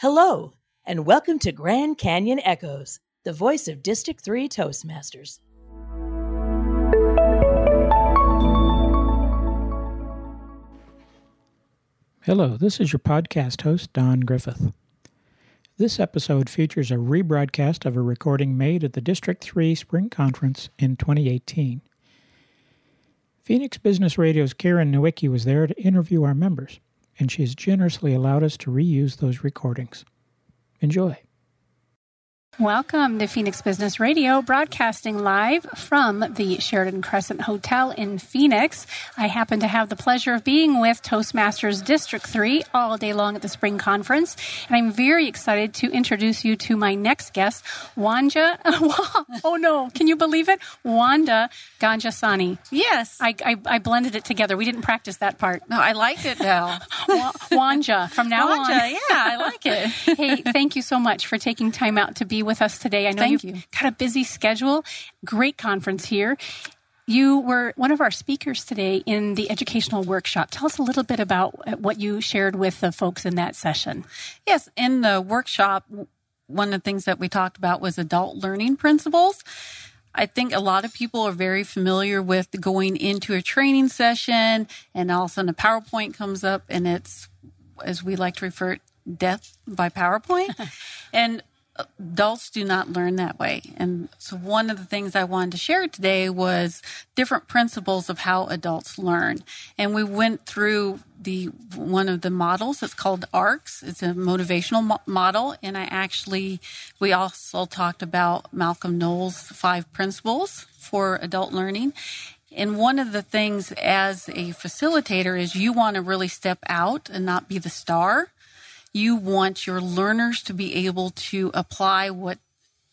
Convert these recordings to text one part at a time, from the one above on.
Hello, and welcome to Grand Canyon Echoes, the voice of District 3 Toastmasters. Hello, this is your podcast host, Don Griffith. This episode features a rebroadcast of a recording made at the District 3 Spring Conference in 2018. Phoenix Business Radio's Karen Nowicki was there to interview our members and she has generously allowed us to reuse those recordings. Enjoy. Welcome to Phoenix Business Radio, broadcasting live from the Sheraton Crescent Hotel in Phoenix. I happen to have the pleasure of being with Toastmasters District 3 all day long at the Spring Conference, and I'm very excited to introduce you to my next guest, Wanja. oh no, can you believe it? Wanda Ganjasani. Yes. I, I, I, blended it together. We didn't practice that part. No, I liked it though. Wanja, from now Wanja, on. yeah, I like it. hey, thank you so much for taking time out to be with us today. I know Thank you've you. got a busy schedule. Great conference here. You were one of our speakers today in the educational workshop. Tell us a little bit about uh, what you shared with the folks in that session. Yes, in the workshop, one of the things that we talked about was adult learning principles. I think a lot of people are very familiar with going into a training session and all of a sudden a PowerPoint comes up and it's, as we like to refer it, death by PowerPoint. and adults do not learn that way. And so one of the things I wanted to share today was different principles of how adults learn. And we went through the one of the models. It's called ARCS. It's a motivational mo- model. And I actually, we also talked about Malcolm Knowles' five principles for adult learning. And one of the things as a facilitator is you want to really step out and not be the star you want your learners to be able to apply what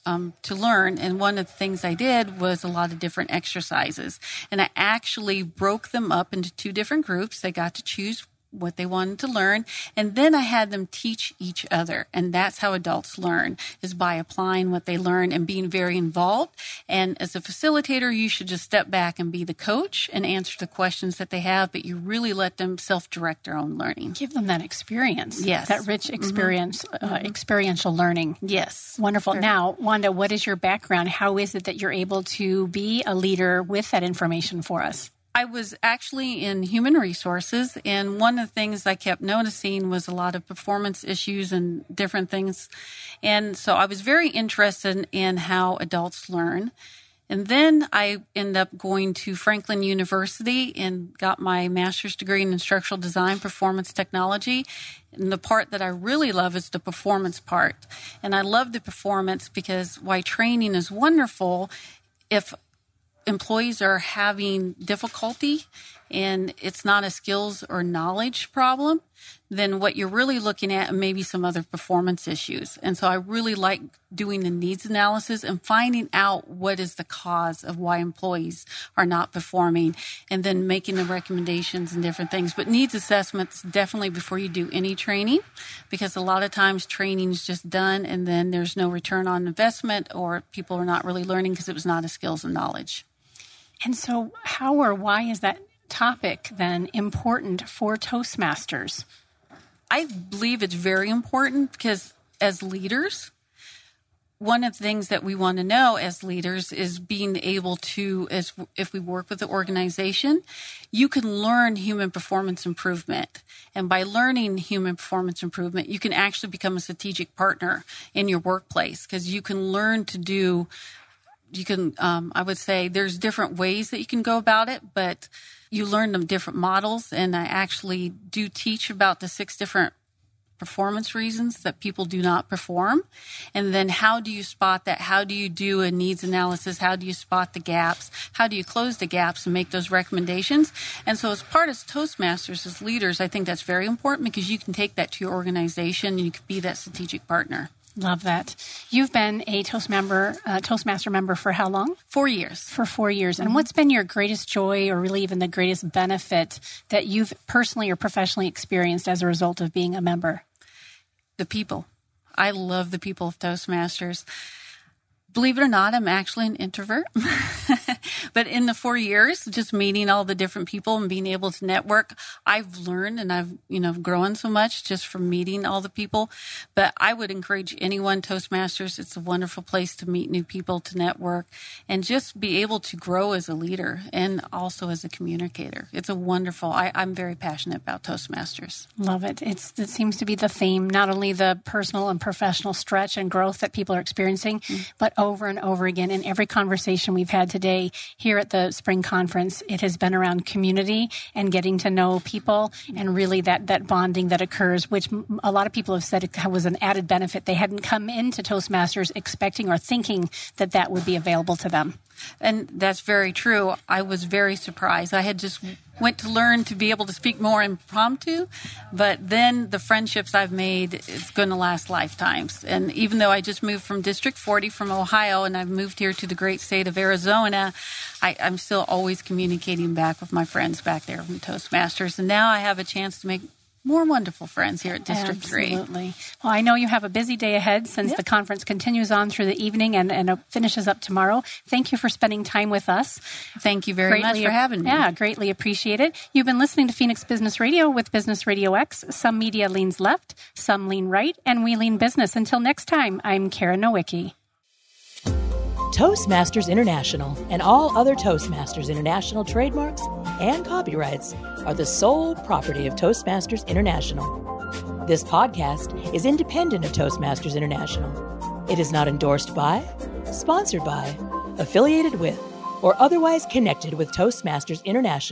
um, to learn. And one of the things I did was a lot of different exercises. And I actually broke them up into two different groups. They got to choose what they wanted to learn. And then I had them teach each other. And that's how adults learn is by applying what they learn and being very involved. And as a facilitator, you should just step back and be the coach and answer the questions that they have, but you really let them self direct their own learning. Give them that experience. Yes. That rich experience, mm-hmm. uh, experiential learning. Yes. Wonderful. Sure. Now, Wanda, what is your background? How is it that you're able to be a leader with that information for us? I was actually in human resources, and one of the things I kept noticing was a lot of performance issues and different things. And so I was very interested in how adults learn. And then I ended up going to Franklin University and got my master's degree in instructional design, performance technology. And the part that I really love is the performance part. And I love the performance because why training is wonderful, if employees are having difficulty and it's not a skills or knowledge problem, then what you're really looking at maybe some other performance issues. And so I really like doing the needs analysis and finding out what is the cause of why employees are not performing and then making the recommendations and different things. But needs assessments definitely before you do any training because a lot of times training is just done and then there's no return on investment or people are not really learning because it was not a skills and knowledge. And so, how or why is that topic then important for Toastmasters? I believe it's very important because as leaders, one of the things that we want to know as leaders is being able to, as if we work with the organization, you can learn human performance improvement. And by learning human performance improvement, you can actually become a strategic partner in your workplace because you can learn to do you can um, i would say there's different ways that you can go about it but you learn them different models. And i actually do teach about the six different performance reasons that people do not perform. And then how do you spot that? How do you do a needs analysis? How do you spot the gaps? How do you close the gaps and make those recommendations? And so as part of toastmasters as leaders i think that's very important because you can take that to your organization and you can be that strategic partner Love that. You've been a Toast member, uh, Toastmaster member for how long? Four years. For four years. And mm-hmm. what's been your greatest joy or really even the greatest benefit that you've personally or professionally experienced as a result of being a member? The people. I love the people of Toastmasters. Believe it or not, I'm actually an introvert. But in the four years, just meeting all the different people and being able to network, I've learned and I've, you know, grown so much just from meeting all the people. But I would encourage anyone, Toastmasters, it's a wonderful place to meet new people, to network, and just be able to grow as a leader and also as a communicator. It's a wonderful, I, I'm very passionate about Toastmasters. Love it. It's, it seems to be the theme, not only the personal and professional stretch and growth that people are experiencing, mm-hmm. but over and over again in every conversation we've had today here at the spring conference, it has been around community and getting to know people and really that, that bonding that occurs, which a lot of people have said was an added benefit. They hadn't come into Toastmasters expecting or thinking that that would be available to them. And that's very true. I was very surprised. I had just went to learn to be able to speak more impromptu, but then the friendships I've made it's going to last lifetimes. And even though I just moved from District 40 from Ohio and I've moved here to the great state of Arizona, I, am still always communicating back with my friends back there from Toastmasters. And now I have a chance to make more wonderful friends here at District Absolutely. 3. Absolutely. Well, I know you have a busy day ahead since yep. the conference continues on through the evening and, and uh, finishes up tomorrow. Thank you for spending time with us. Thank you very greatly, much for having me. Yeah, greatly appreciate it. You've been listening to Phoenix Business Radio with Business Radio X. Some media leans left, some lean right, and we lean business. Until next time, I'm Karen Nowicki. Toastmasters International and all other Toastmasters International trademarks and copyrights are the sole property of Toastmasters International. This podcast is independent of Toastmasters International. It is not endorsed by, sponsored by, affiliated with, or otherwise connected with Toastmasters International.